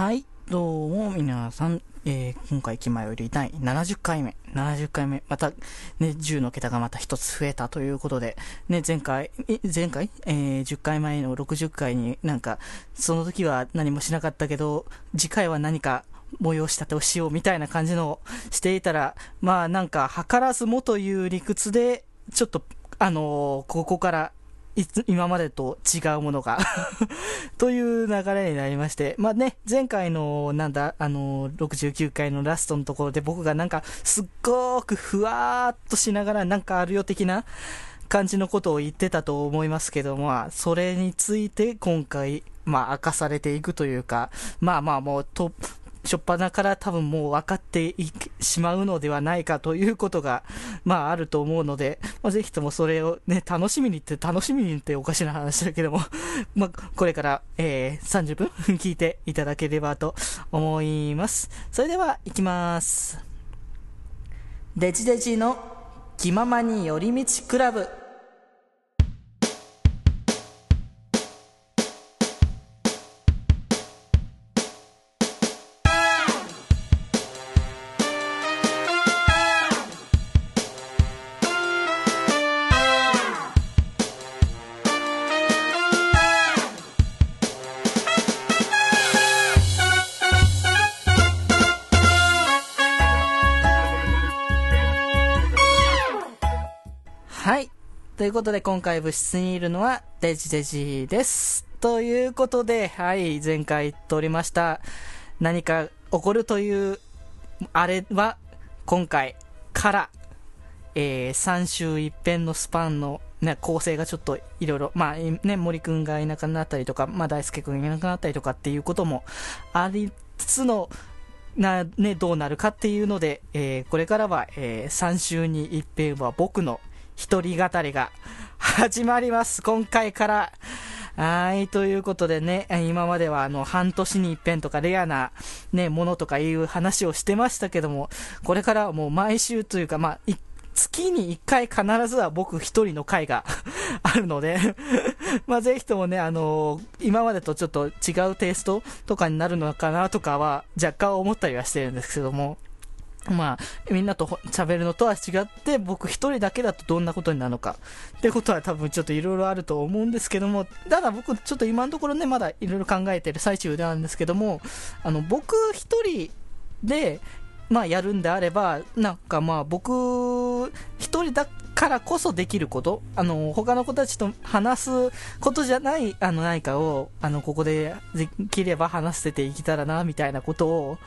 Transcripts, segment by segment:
はい、どうも皆さん、えー今回気前より第70回目、70回目、またね、10の桁がまた一つ増えたということで、ね、前回、前回、えー10回前の60回になんか、その時は何もしなかったけど、次回は何か催し立てをしようみたいな感じのをしていたら、まあなんか、図らずもという理屈で、ちょっと、あのーここから、いつ今までと違うものが。という流れになりまして、まあね、前回の、なんだ、あの、69回のラストのところで僕がなんか、すっごくふわーっとしながら、なんかあるよ的な感じのことを言ってたと思いますけど、まあ、それについて今回、まあ、明かされていくというか、まあまあもう、と、しょっぱなから多分もう分かってしまうのではないかということが、まああると思うので、まあ、ぜひともそれをね、楽しみにって、楽しみにっておかしな話だけども、まあ、これから、えー、30分聞いていただければと思います。それでは、行きます。デジデジの気ままに寄り道クラブ。いうことで、今回部室にいるのは、デジデジです。ということで、はい、前回言っておりました、何か起こるという、あれは、今回から、えー、3週一遍のスパンの、ね、構成がちょっといろいろ、まあ、ね、森くんがいなくなったりとか、まあ、大輔くんがいなくなったりとかっていうこともありつつの、な、ね、どうなるかっていうので、えーこれからは、え3週に一遍は僕の一人語りが始まります。今回から。はい、ということでね、今まではあの、半年に一遍とかレアなね、ものとかいう話をしてましたけども、これからはもう毎週というか、まあ、月に一回必ずは僕一人の回が あるので、まあぜひともね、あのー今までとちょっと違うテイストとかになるのかなとかは若干思ったりはしてるんですけども、まあ、みんなと喋るのとは違って、僕一人だけだとどんなことになるのか。ってことは多分ちょっといろいろあると思うんですけども、ただ僕ちょっと今のところね、まだいろいろ考えてる最中なんですけども、あの、僕一人で、まあやるんであれば、なんかまあ僕一人だからこそできること、あの、他の子たちと話すことじゃない、あの何かを、あの、ここでできれば話せていけたらな、みたいなことを、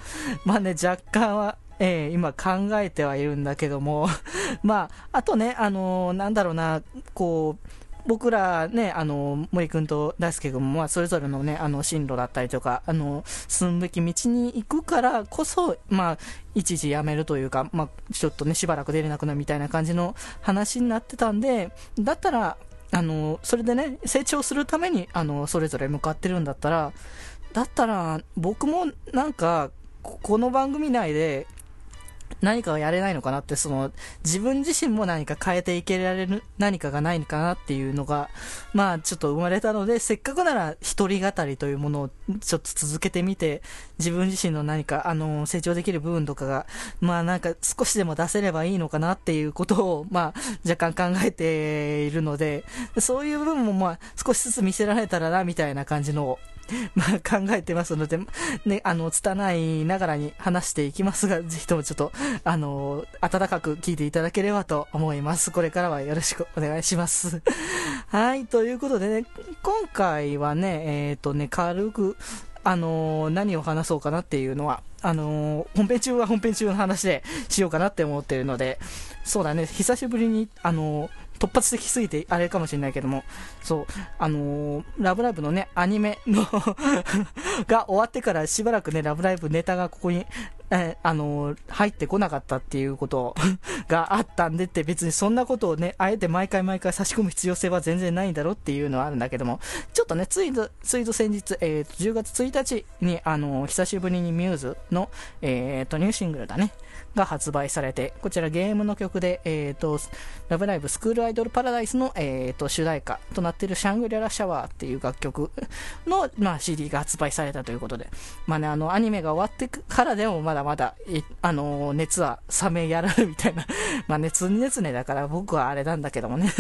まあね、若干は、えー今考えてはいるんだけども、まあ、あとね、あのーなんだろうな、こう、僕らね、あの、森くんと大輔くんも、まあ、それぞれのね、あの、進路だったりとか、あの、進むべき道に行くからこそ、まあ、一時辞めるというか、まあ、ちょっとね、しばらく出れなくなるみたいな感じの話になってたんで、だったら、あの、それでね、成長するために、あの、それぞれ向かってるんだったら、だったら、僕もなんか、ここの番組内で、何かをやれないのかなって、その、自分自身も何か変えていけられる何かがないのかなっていうのが、まあちょっと生まれたので、せっかくなら一人語りというものをちょっと続けてみて、自分自身の何か、あの、成長できる部分とかが、まあなんか少しでも出せればいいのかなっていうことを、まあ若干考えているので、そういう部分もまあ少しずつ見せられたらな、みたいな感じの、まあ考えてますので、ね、あの、拙いながらに話していきますが、ぜひともちょっと、あの、温かく聞いていただければと思います。これからはよろしくお願いします。はい、ということでね、今回はね、えっ、とね、軽く、あの何を話そうかなっていうのは、あの本編中は本編中の話でしようかなって思ってるので、そうだね、久しぶりに、あの突発的すぎてあれかもしれないけども、そう、あのーラブライブのね、アニメの が終わってからしばらくね、ラブライブネタがここに、えーあのー入ってこなかったっていうことがあったんでって別にそんなことをね、あえて毎回毎回差し込む必要性は全然ないんだろうっていうのはあるんだけども、ちょっとね、ついぞ、ついぞ先日、えーと10月1日に、あの久しぶりにミューズの、えーと、ニューシングルだね、が発売されて、こちらゲームの曲で、えっ、ー、と、ラブライブスクールアイドルパラダイスの、えっ、ー、と、主題歌となっているシャングリラシャワーっていう楽曲の、まあ、CD が発売されたということで、まあね、あの、アニメが終わってからでもまだまだ、あの、熱は冷めやらぬみたいな、まあ、熱熱ねだから僕はあれなんだけどもね。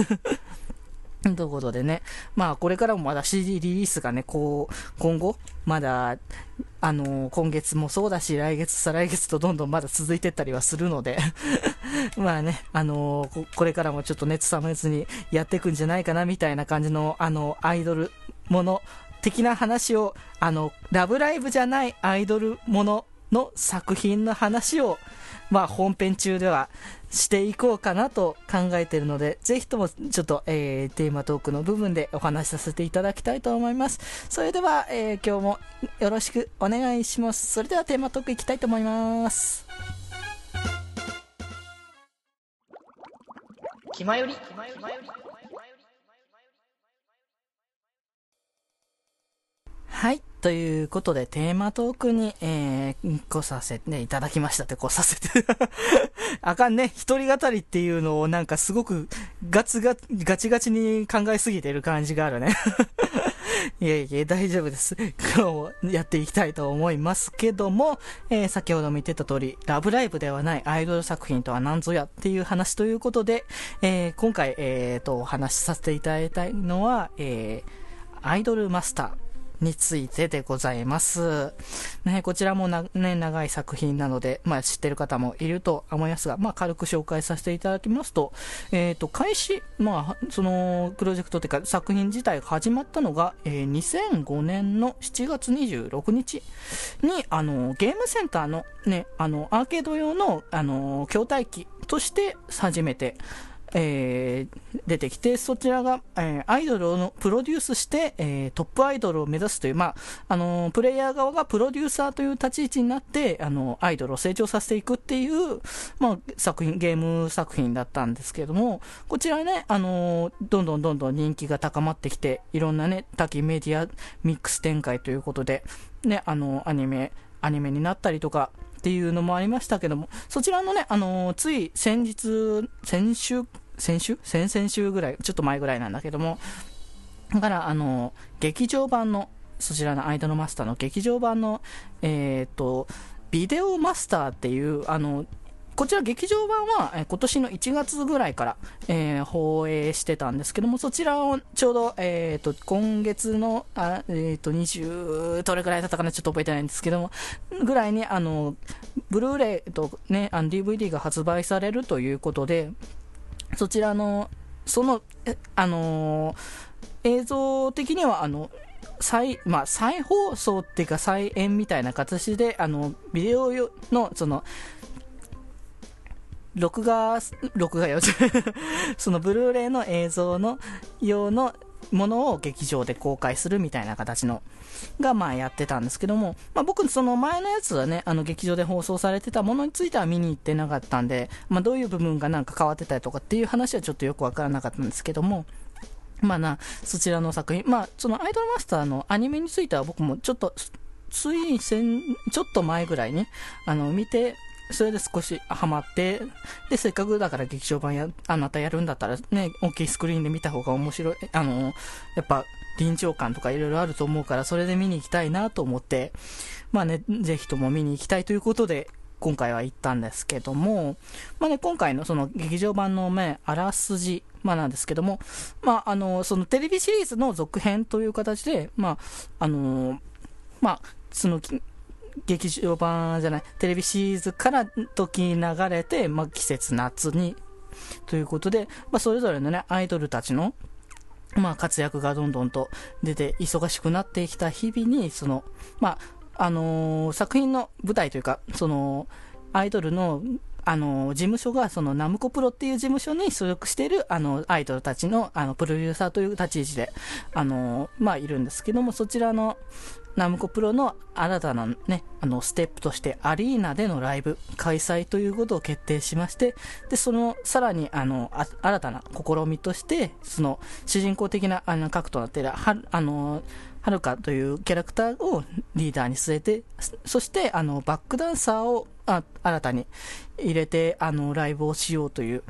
ということでね、まあこれからもまだ CD リリースがね、こう、今後、まだ、あのー、今月もそうだし、来月、再来月とどんどんまだ続いてったりはするので。まあね、あのー、これからもちょっと熱冷めずにやっていくんじゃないかな、みたいな感じの、あの、アイドルもの的な話を、あの、ラブライブじゃないアイドルものの作品の話を、まあ本編中ではしていこうかなと考えているので、ぜひともちょっと、えー、テーマトークの部分でお話しさせていただきたいと思います。それでは、えー、今日もよろしくお願いします。それではテーマトークいきたいと思います。気まより。気まよりはい。ということで、テーマトークに、えー、こさせていただきましたって、こさせて あかんね。一人語りっていうのをなんかすごくガツガ、ガチガチに考えすぎてる感じがあるね いえいえ、大丈夫です。今日やっていきたいと思いますけども、えー、先ほども言ってた通り、ラブライブではないアイドル作品とは何ぞやっていう話ということで、えー、今回、えー、と、お話しさせていただいたいのは、えー、アイドルマスター。についてでございます。ね、こちらもな、ね、長い作品なので、まあ知ってる方もいると思いますが、まあ軽く紹介させていただきますと、えっ、ー、と、開始、まあ、その、プロジェクトというか作品自体が始まったのが、えー、2005年の7月26日に、あの、ゲームセンターのね、あの、アーケード用の、あの、筐体機として初めて、えー、出てきて、そちらが、えー、アイドルをプロデュースして、えー、トップアイドルを目指すという、まあ、あのプレイヤー側がプロデューサーという立ち位置になって、あのアイドルを成長させていくっていう、まあ、作品、ゲーム作品だったんですけども、こちらね、あのどんどんどんどん人気が高まってきて、いろんなね、多岐メディアミックス展開ということで、ね、あのアニメ、アニメになったりとか、っていうのもありましたけども、そちらのね、あのつい先日、先週先週？先々週ぐらい、ちょっと前ぐらいなんだけども、だから、あの、劇場版の、そちらのアイドルマスターの劇場版の、えっ、と、ビデオマスターっていう、あの、こちら劇場版は、え今年の1月ぐらいから、えー、放映してたんですけども、そちらをちょうど、え、ー、と、今月の、あえ、ー、と、20、どれくらいだったかなちょっと覚えてないんですけども、ぐらいに、あの、ブルーレイとね、あの DVD が発売されるということで、そちらの、その、あのー、映像的には、あの、再、まあ、再放送っていうか再演みたいな形で、あの、ビデオの、その、録画、録画よ、そのブルーレイの映像の用のものを劇場で公開するみたいな形のがまあやってたんですけども、まあ、僕その前のやつはねあの劇場で放送されてたものについては見に行ってなかったんで、まあ、どういう部分がなんか変わってたりとかっていう話はちょっとよくわからなかったんですけどもまあなそちらの作品まあそのアイドルマスターのアニメについては僕もちょっとつい先ちょっと前ぐらいにあの見てそれで少しハマって、で、せっかくだから劇場版や、あなたやるんだったらね、大きいスクリーンで見た方が面白い、あの、やっぱ臨場感とかいろいろあると思うから、それで見に行きたいなと思って、まあね、ぜひとも見に行きたいということで、今回は行ったんですけども、まあね、今回のその劇場版のね、あらすじ、まあなんですけども、まああの、そのテレビシリーズの続編という形で、まあ、あの、まあ、その、劇場版じゃない、テレビシリーズから時に流れて、まあ、季節夏に、ということで、まあ、それぞれのね、アイドルたちの、まあ、活躍がどんどんと出て、忙しくなってきた日々に、その、まあ、あのー、作品の舞台というか、その、アイドルの、あの、事務所が、その、ナムコプロっていう事務所に所属している、あの、アイドルたちの、あの、プロデューサーという立ち位置で、あの、まあ、いるんですけども、そちらの、ナムコプロの新たなね、あの、ステップとしてアリーナでのライブ開催ということを決定しまして、で、その、さらに、あの、あ新たな試みとして、その、主人公的な、あの、核となっている、は、あの、はるかというキャラクターをリーダーに据えて、そして、あの、バックダンサーをあ新たに入れて、あの、ライブをしようという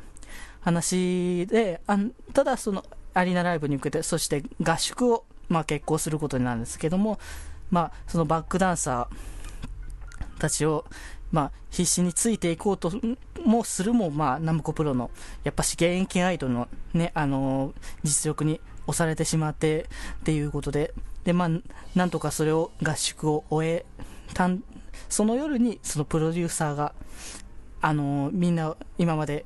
話で、あただその、アリーナライブに向けて、そして合宿を、まあ、決行することになるんですけども、まあ、そのバックダンサーたちを、まあ、必死についていこうともするも、まあ、ナムコプロの、やっぱし現役アイドルのね、あのー、実力に押されてしまってっていうことで、で、まあ、なんとかそれを合宿を終えたん、その夜にそのプロデューサーが、あのー、みんな今まで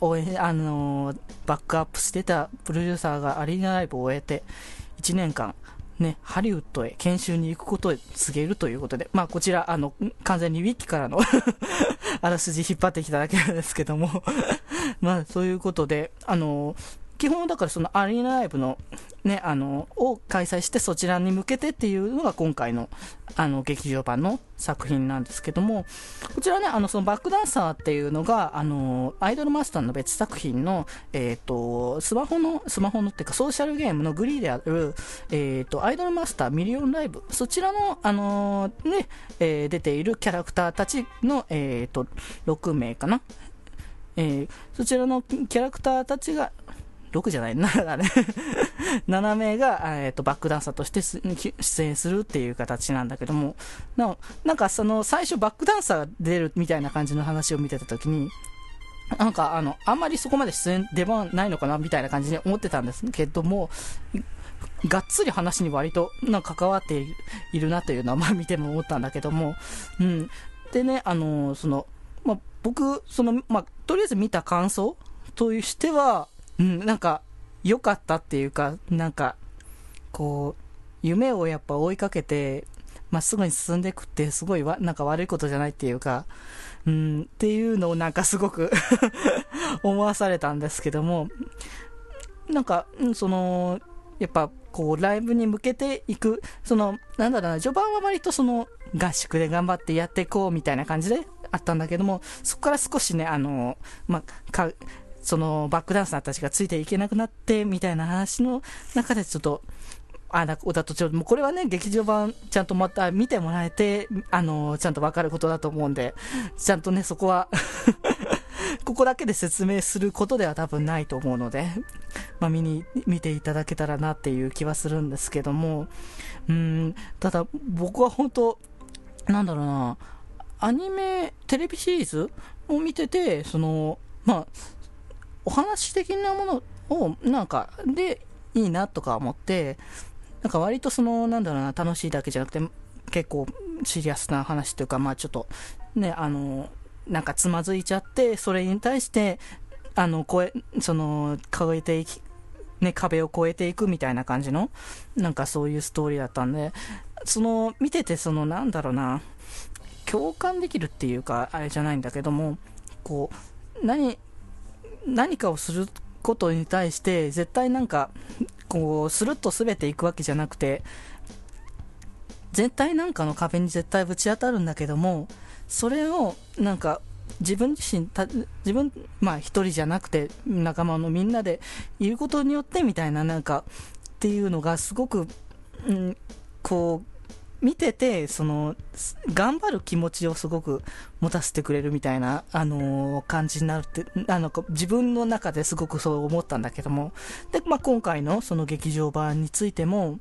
応援、あのー、バックアップしてたプロデューサーがアリーナライブを終えて、1年間、ね、ハリウッドへ研修に行くことを告げるということで、まあこちら、あの、完全にウィキからの あらすじ引っ張ってきただけなんですけども。まあそういうことで、あの、基本だからそのアリーナライブのね、あの、を開催してそちらに向けてっていうのが今回の、あの、劇場版の作品なんですけども、こちらね、あの、そのバックダンサーっていうのが、あの、アイドルマスターの別作品の、えっ、ー、と、スマホの、スマホのっていうかソーシャルゲームのグリーである、えっ、ー、と、アイドルマスターミリオンライブ、そちらの、あのね、えー、出ているキャラクターたちの、えっ、と、6名かな。えそちらのキャラクターたちが、6じゃない、7だね。7名が、えっ、ー、と、バックダンサーとして出演するっていう形なんだけども、ななんかその、最初バックダンサーが出るみたいな感じの話を見てた時に、なんかあの、あんまりそこまで出演出番ないのかなみたいな感じに思ってたんですけども、がっつり話に割となんか関わっているなというのは、まあ見ても思ったんだけども、うん。でね、あのその、まあ僕、その、まあ、とりあえず見た感想としては、うん、なんか、良かったっていうか、なんか、こう、夢をやっぱ追いかけて、まっすぐに進んでいくってすごいわ、なんか悪いことじゃないっていうか、うん、っていうのをなんかすごく 思わされたんですけども、なんか、その、やっぱこうライブに向けていく、その、なんだろうな、序盤は割とその合宿で頑張ってやっていこうみたいな感じであったんだけども、そこから少しね、あの、まあ、か、そのバックダンサーたちがついていけなくなってみたいな話の中でちょっと、あ、だとちょっと、もうこれはね、劇場版ちゃんとまた見てもらえて、あの、ちゃんとわかることだと思うんで、ちゃんとね、そこは ここだけで説明することでは多分ないと思うので、まあ見に、見ていただけたらなっていう気はするんですけども、うん、ただ僕は本当、なんだろうな、アニメ、テレビシリーズを見てて、その、まあ、お話的なものを、なんか、で、いいなとか思って、なんか割とその、なんだろうな、楽しいだけじゃなくて、結構シリアスな話というか、まあちょっと、ね、あの、なんかつまずいちゃって、それに対して、あの、超え、その、超えていき、ね、壁を越えていくみたいな感じの、なんかそういうストーリーだったんで、その、見てて、その、なんだろうな、共感できるっていうか、あれじゃないんだけども、こう、何、何かをすることに対して絶対なんかこうスルッと全ていくわけじゃなくて絶対なんかの壁に絶対ぶち当たるんだけどもそれをなんか自分自身た自分まあ一人じゃなくて仲間のみんなでいることによってみたいななんかっていうのがすごく、うん、こう見てて、その、頑張る気持ちをすごく持たせてくれるみたいな、あのー、感じになるって、あの、自分の中ですごくそう思ったんだけども、で、まあ、今回のその劇場版についても、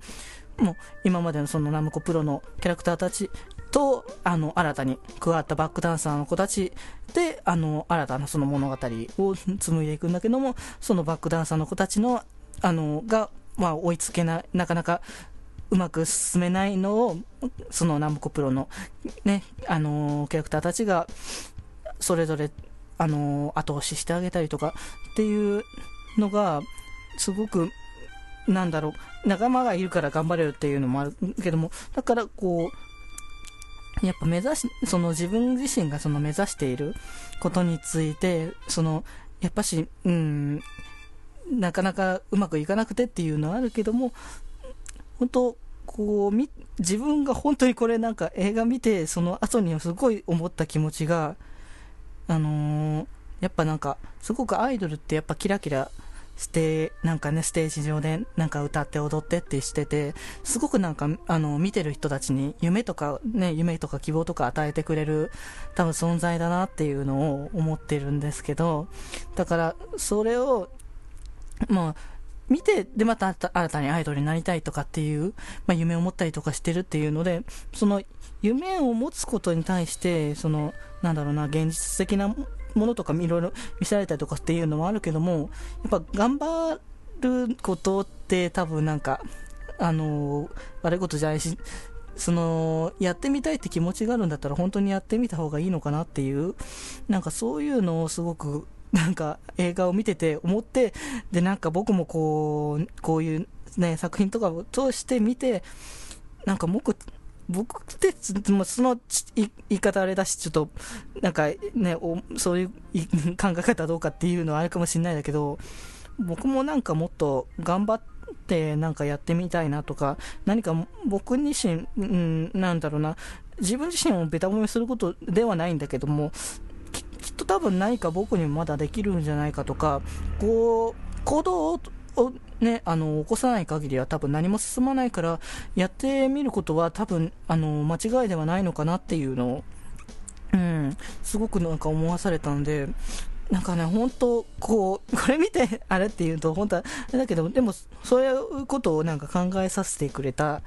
もう、今までのそのナムコプロのキャラクターたちと、あの、新たに加わったバックダンサーの子たちで、あの、新たなその物語を紡いでいくんだけども、そのバックダンサーの子たちの、あの、が、まあ、追いつけない、なかなかうまく進めないのを、そのナムコプロのね、あのー、キャラクターたちが、それぞれ、あのー、後押ししてあげたりとかっていうのが、すごく、なんだろう、仲間がいるから頑張れるっていうのもあるけども、だからこう、やっぱ目指し、その自分自身がその目指していることについて、その、やっぱし、うん、なかなかうまくいかなくてっていうのはあるけども、本当こうみ自分が本当にこれなんか映画見てその後にすごい思った気持ちがあのー、やっぱなんかすごくアイドルってやっぱキラキラして、なんかね、ステージ上でなんか歌って踊ってってしてて、すごくなんか、あの、見てる人たちに夢とかね、夢とか希望とか与えてくれる多分存在だなっていうのを思ってるんですけど、だから、それを、まあ、見て、で、また新たにアイドルになりたいとかっていう、まあ、夢を持ったりとかしてるっていうので、その夢を持つことに対して、その、なんだろうな、現実的なものとかいろいろ見せられたりとかっていうのもあるけども、やっぱ頑張ることって多分なんか、あの悪いことじゃないし、その、やってみたいって気持ちがあるんだったら本当にやってみた方がいいのかなっていう、なんかそういうのをすごく、なんか映画を見てて思って、で、なんか僕もこう、こういうね、作品とかを通して見て、なんか僕、僕って、その言い方あれだし、ちょっと、なんかね、そういう考え方どうかっていうのはあるかもしれないだけど、僕もなんかもっと頑張ってなんかやってみたいなとか、何か僕自身、うん、なんだろうな、自分自身をベタ褒めすることではないんだけども、きっと多分何か僕にもまだできるんじゃないかとか、こう、行動をね、あの、起こさない限りは多分何も進まないから、やってみることは多分、あの、間違いではないのかなっていうのを、うん、すごくなんか思わされたんで、なんかね、本当こう、これ見て、あれって言うと、本当は、だけど、でも、そういうことをなんか考えさせてくれた、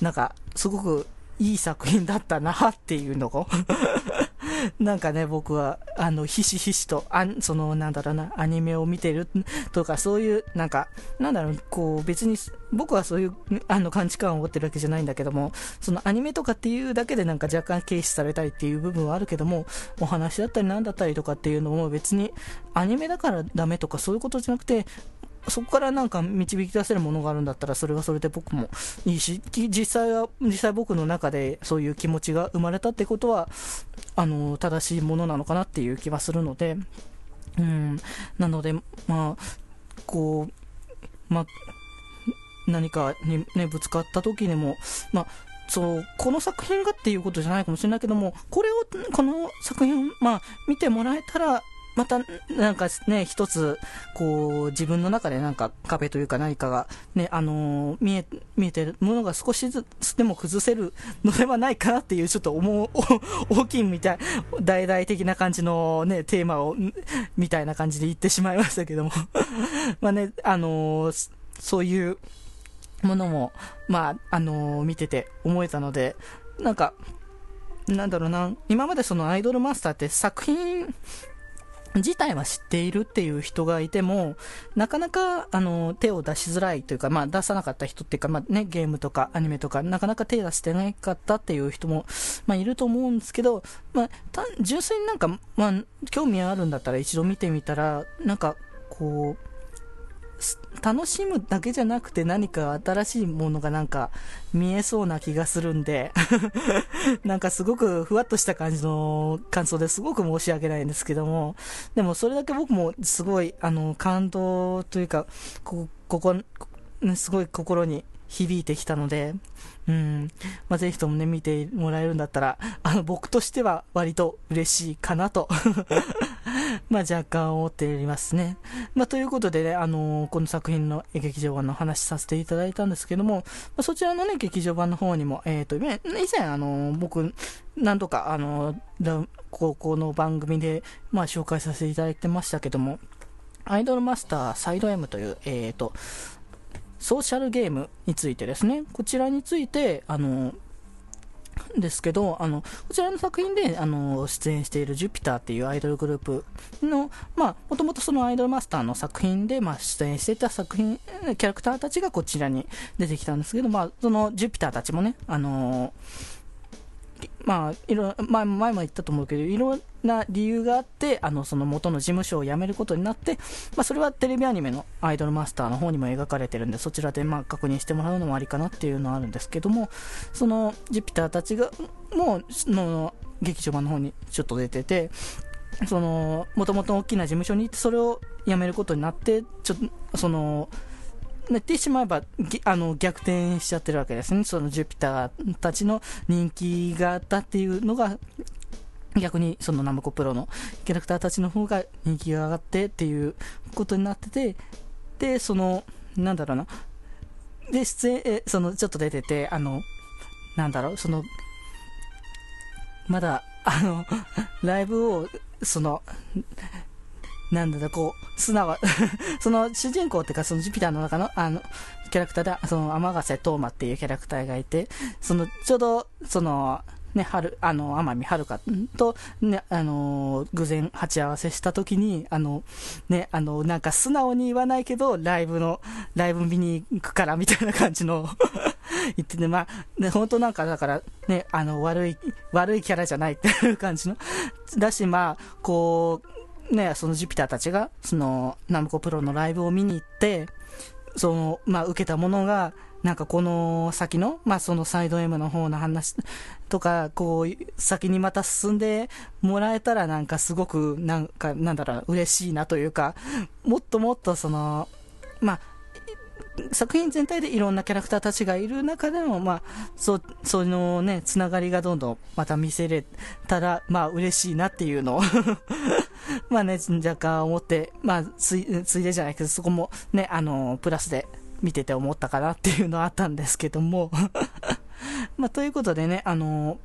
なんか、すごくいい作品だったなっていうのを、なんかね、僕は、あの、ひしひしと、あん、その、なんだろうな、アニメを見てるとか、そういう、なんか、なんだろう、こう、別に、僕はそういう、あの、価値観を持ってるわけじゃないんだけども、そのアニメとかっていうだけでなんか若干軽視されたりっていう部分はあるけども、お話だったりなんだったりとかっていうのも別に、アニメだからダメとかそういうことじゃなくて、そこからなんか導き出せるものがあるんだったら、それはそれで僕もいいし、実際は、実際僕の中でそういう気持ちが生まれたってことは、あの、正しいものなのかなっていう気はするので、うん、なので、まあ、こう、まあ、何かにね、ぶつかった時にも、まあ、そう、この作品がっていうことじゃないかもしれないけども、これを、この作品、まあ、見てもらえたら、また、なんかね、一つ、こう、自分の中でなんか壁というか何かが、ね、あのー見え、見えてるものが少しずつでも崩せるのではないかなっていう、ちょっと思う、大きいみたい、大々的な感じのね、テーマを、みたいな感じで言ってしまいましたけども。まあね、あのーそういうものも、まあ、あのー見てて思えたので、なんか、なんだろうな、今までそのアイドルマスターって作品自体は知っているっていう人がいても、なかなか、あの、手を出しづらいというか、まあ出さなかった人っていうか、まあね、ゲームとかアニメとか、なかなか手出してなかったっていう人も、まあいると思うんですけど、まあ、純粋になんか、まあ、興味あるんだったら一度見てみたら、なんか、こう、楽しむだけじゃなくて何か新しいものがなんか見えそうな気がするんで なんかすごくふわっとした感じの感想ですごく申し訳ないんですけどもでもそれだけ僕もすごいあの感動というかこここねすごい心に響いてきたので、うん。まあ、ぜひともね、見てもらえるんだったら、あの、僕としては割と嬉しいかなと、まあ、若干思っておりますね。まあ、ということでね、あのーこの作品の劇場版の話させていただいたんですけども、まあ、そちらのね、劇場版の方にも、えっ、と、以前、あのー僕、何度か、あの高校の番組で、まあ、紹介させていただいてましたけども、アイドルマスターサイド M という、えっ、と、ソーシャルゲームについてですね、こちらについて、あの、ですけど、あの、こちらの作品で、あの、出演しているジュピターっていうアイドルグループの、まあ、もともとそのアイドルマスターの作品で、まあ、出演していた作品、キャラクターたちがこちらに出てきたんですけど、まあ、そのジュピターたちもね、あのまあ、いろ、まあ、前も言ったと思うけど、いろんな理由があって、あの、その元の事務所を辞めることになって、まあ、それはテレビアニメのアイドルマスターの方にも描かれてるんで、そちらでまあ確認してもらうのもありかなっていうのはあるんですけども、そのジュピターたちが、もう、の、劇場版の方にちょっと出てて、その、もともと大きな事務所に行って、それを辞めることになって、ちょっと、その、言ってしまえば、あの、逆転しちゃってるわけですね。そのジュピターたちの人気があったっていうのが、逆にそのナムコプロのキャラクターたちの方が人気が上がってっていうことになってて、で、その、なんだろうな。で、出演、えその、ちょっと出てて、あの、なんだろう、その、まだ、あの、ライブを、その、なんだろ、こう、素直、その主人公っていうか、そのジュピターの中の、あの、キャラクターで、その、天ヶ瀬東馬っていうキャラクターがいて、その、ちょうど、その、ね、春、あの、天海遥と、ね、あの偶然鉢合わせした時に、あの、ね、あの、なんか素直に言わないけど、ライブの、ライブ見に行くから、みたいな感じの 言ってね、まあ、ね、本当なんか、だから、ね、あの、悪い、悪いキャラじゃないっていう感じの、だし、まあ、こう、ね、そのジュピターたちが、その、ナムコプロのライブを見に行って、その、まあ、受けたものが、なんかこの先の、まあそのサイド M の方の話とか、こう、先にまた進んでもらえたらなんかすごく、なんか、なんだろう、嬉しいなというか、もっともっとその、まあ、作品全体でいろんなキャラクターたちがいる中でも、まあ、そ、そのね、つながりがどんどんまた見せれたら、まあ嬉しいなっていうのをまあね、若干思って、まあ、つい、ついでじゃないけど、そこもね、あの、プラスで見てて思ったかなっていうのはあったんですけども。まあ、ということでね、あの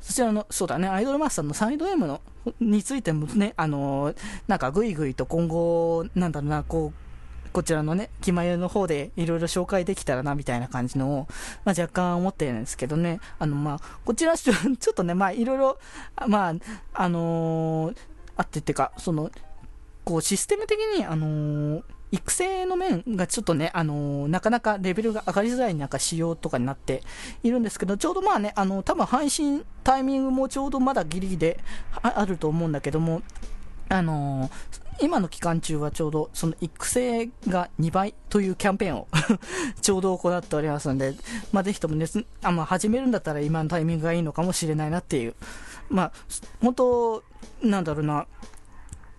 そちらの、そうだね、アイドルマスターのサイド M の、についてもね、あのなんかぐいぐいと今後、なんだろうな、こう、こちらのね、気前の方でいろいろ紹介できたらな、みたいな感じのを、まあ、若干思ってるんですけどね、あの、まあ、こちらちょっとね、まあ、いろいろ、まあ、あのー、あってってか、その、こう、システム的に、あのー育成の面がちょっとね、あのー、なかなかレベルが上がりづらいなんか仕様とかになっているんですけど、ちょうどまあね、あのー、多分配信タイミングもちょうどまだギリギリであると思うんだけども、あの、今の期間中はちょうどその育成が2倍というキャンペーンを ちょうど行っておりますので、まあ、ぜひともね、あまあ、始めるんだったら今のタイミングがいいのかもしれないなっていう、まあ、本当、なんだろうな、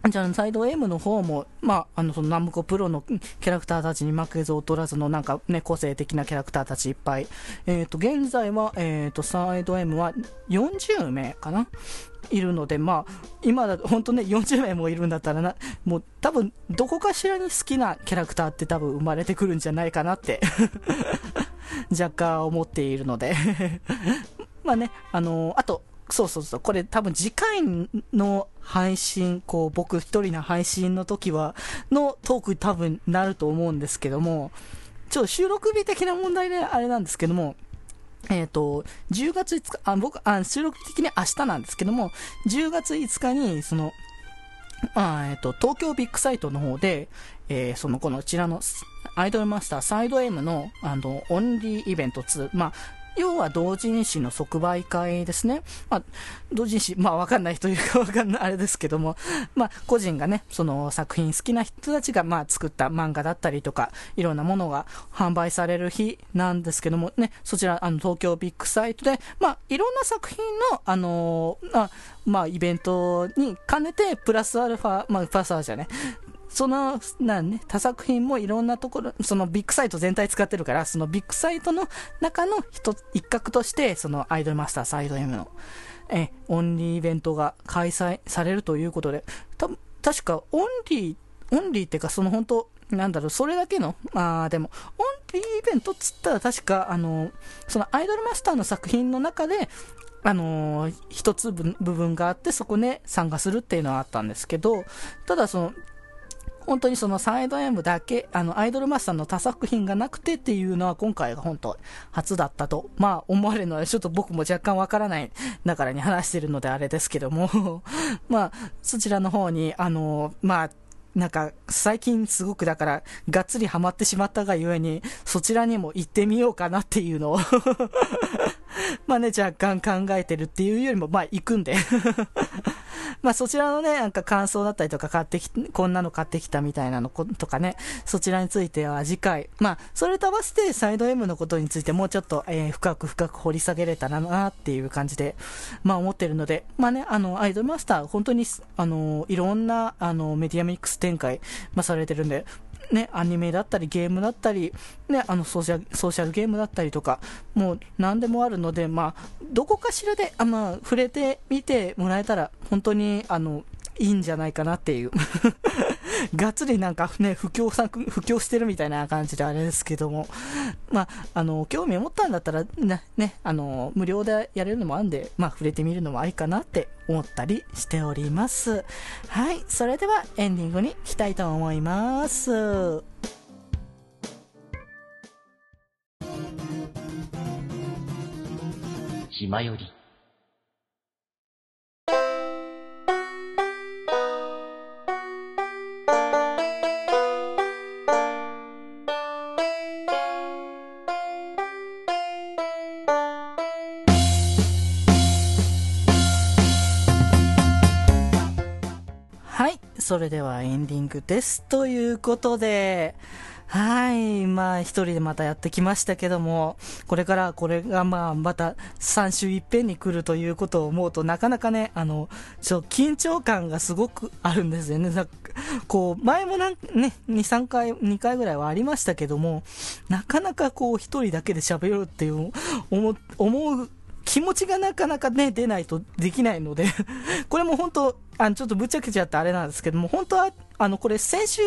じゃあ、サイド M の方も、まあ、あの、そのナムコプロのキャラクターたちに負けず劣らずのなんかね、個性的なキャラクターたちいっぱい。えっ、ー、と、現在は、えっ、ー、と、サイド M は40名かな？いるので、まあ、今だと本当ね、40名もいるんだったらな、もう多分、どこかしらに好きなキャラクターって多分生まれてくるんじゃないかなって 若干思っているので。まあね、あのー、あと、そうそうそう、これ多分次回の配信、こう僕一人の配信の時は、のトーク多分なると思うんですけども、ちょっと収録日的な問題であれなんですけども、えっ、ー、と、10月5日、あ、僕、あ、収録的に明日なんですけども、10月5日に、その、あえっ、ー、と、東京ビッグサイトの方で、えー、その、このちらの、アイドルマスターサイド M の、あの、オンリーイベント2、まあ、要は同人誌の即売会ですね。まあ、同人誌、まあわかんない人いるかわかんない、あれですけども、まあ個人がね、その作品好きな人たちがまあ作った漫画だったりとか、いろんなものが販売される日なんですけどもね、そちら、あの東京ビッグサイトで、まあいろんな作品の、あのー、まあイベントに兼ねて、プラスアルファ、まあプラスアルファじゃね、その、なんね、他作品もいろんなところ、そのビッグサイト全体使ってるから、そのビッグサイトの中の一、一角として、そのアイドルマスターサイド M の、え、オンリーイベントが開催されるということで、た確かオンリー、オンリーってか、その本当、なんだろう、それだけの、ああ、でも、オンリーイベントっつったら確か、あの、そのアイドルマスターの作品の中で、あのー、一つ部分があって、そこで参加するっていうのはあったんですけど、ただその、本当にそのサイド M だけ、あの、アイドルマスターの他作品がなくてっていうのは今回が本当初だったと、まあ思われるのはちょっと僕も若干わからないだからに話してるのであれですけども。まあ、そちらの方に、あの、まあ、なんか、最近すごくだから、がっつりハマってしまったがゆえに、そちらにも行ってみようかなっていうのを。まあね、若干考えてるっていうよりも、まあ行くんで。まあそちらのね、なんか感想だったりとか買ってき、こんなの買ってきたみたいなのとかね、そちらについては次回、まあそれと合わせてサイド M のことについてもうちょっと、えー、深く深く掘り下げれたらなっていう感じで、まあ思ってるので、まあね、あの、アイドルマスター、本当に、あの、いろんな、あの、メディアミックス展開、まあされてるんで、ね、アニメだったりゲームだったり、ね、あのソーシャルソーシャルゲームだったりとか、もう何でもあるので、まあ、どこかしらで、あまあ、触れてみてもらえたら、本当に、あの、いいんじゃないかなっていう。がっつりなんかね、布教さん布教してるみたいな感じであれですけども、まあ、あの、興味を持ったんだったら、ね、ね、あの、無料でやれるのもあるんで、まあ、触れてみるのもありかなって思ったりしております。はい、それではエンディングに行きたいと思います。暇よりはいそれではエンディングです。ということで、はい。まあ、一人でまたやってきましたけども、これからこれがまあ、また3週いっぺんに来るということを思うとなかなかね、あの、ちょ、緊張感がすごくあるんですよね。こう、前もなんね、2、3回、2回ぐらいはありましたけども、なかなかこう、一人だけで喋るっていう、思、思う気持ちがなかなかね、出ないとできないのでこれも本当、あの、ちょっとぶっちゃけちゃってあれなんですけども、本当は、あの、これ先週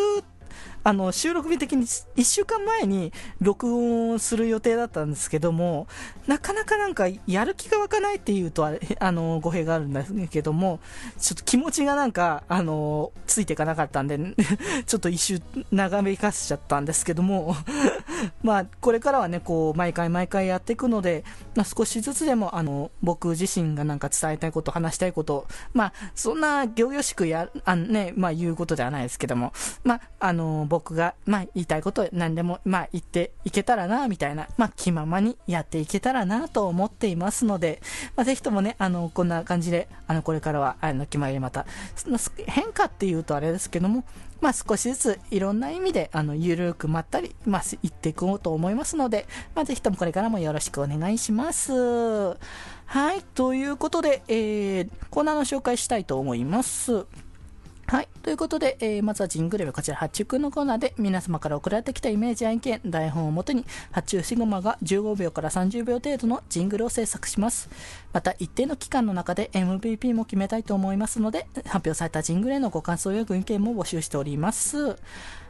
あの、収録日的に1週間前に録音する予定だったんですけども、なかなかなんかやる気が湧かないっていうとあ、あの、語弊があるんですけども、ちょっと気持ちがなんか、あの、ついていかなかったんで、ちょっと一周長めかせちゃったんですけども、まあ、これからはね、こう、毎回毎回やっていくので、まあ、少しずつでも、あの、僕自身がなんか伝えたいこと、話したいこと、まあ、そんな、行々しくや、あね、まあ、言うことではないですけども、まあ、あの、僕が、まあ、言いたいこと何でも、まあ、言っていけたらな、みたいな、まあ、気ままにやっていけたらな、と思っていますので、まあ、ぜひともね、あの、こんな感じで、あの、これからは、あの、決まりまた、変化っていうとあれですけども、まあ、少しずついろんな意味で、あの、ゆるくまったり、まあ、言っていこうと思いますので、まあ、ぜひともこれからもよろしくお願いします。はい、ということで、えー、コーナーの紹介したいと思います。はい。ということで、えー、まずはジングルは、こちら発注くんのコーナーで皆様から送られてきたイメージ案件、台本をもとに発注シグマが15秒から30秒程度のジングルを制作します。また、一定の期間の中で MVP も決めたいと思いますので、発表されたジングルへのご感想やご意見も募集しております。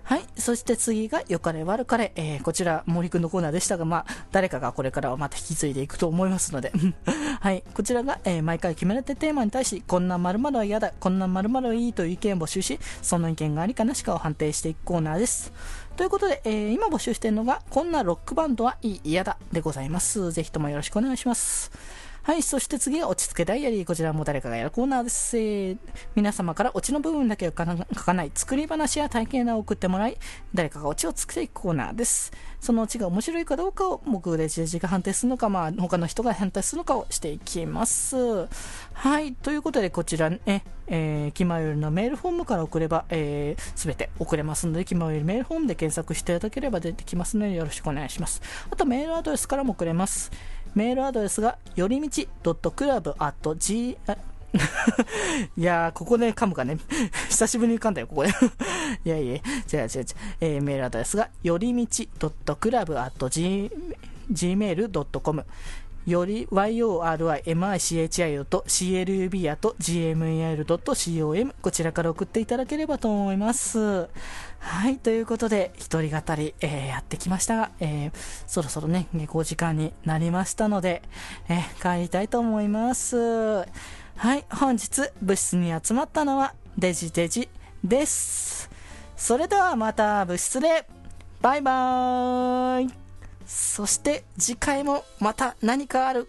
はい。そして次が、よかれ悪かれ。えー、こちら、森くんのコーナーでしたが、まあ、誰かがこれからはまた引き継いでいくと思いますので。はい。こちらが、えー、毎回決められたテーマに対し、こんな〇〇は嫌だ、こんな〇〇はいいという意見を募集し、その意見がありかなしかを判定していくコーナーです。ということで、えー、今募集しているのが、こんなロックバンドはいい、嫌だ、でございます。ぜひともよろしくお願いします。はい、そして次は落ち着けダイアリー。こちらも誰かがやるコーナーです。えー、皆様からオチの部分だけを書かない作り話や体験談を送ってもらい、誰かがオチをつけていくコーナーです。そのオチが面白いかどうかを僕でジジが判定するのか、まあ、他の人が判定するのかをしていきます。はい、ということでこちらね、えー、気まよりのメールフォームから送れば、えー、全て送れますので、気まよりメールフォームで検索していただければ出てきますので、よろしくお願いします。あと、メールアドレスからも送れます。メールアドレスが、よりみち .club.g、いやー、ここで噛むかね。久しぶりに噛んだよ、ここで。いやいや、違う違う違う。えー、メールアドレスが、よりみち .club.gmail.com より yorimichi と club やと gmail.com こちらから送っていただければと思います。はい、ということで、一人語り、えー、やってきましたが、えー、そろそろね、下校時間になりましたので、えー、帰りたいと思います。はい、本日、部室に集まったのは、デジデジです。それではまた部室で、バイバーイそして次回もまた何かある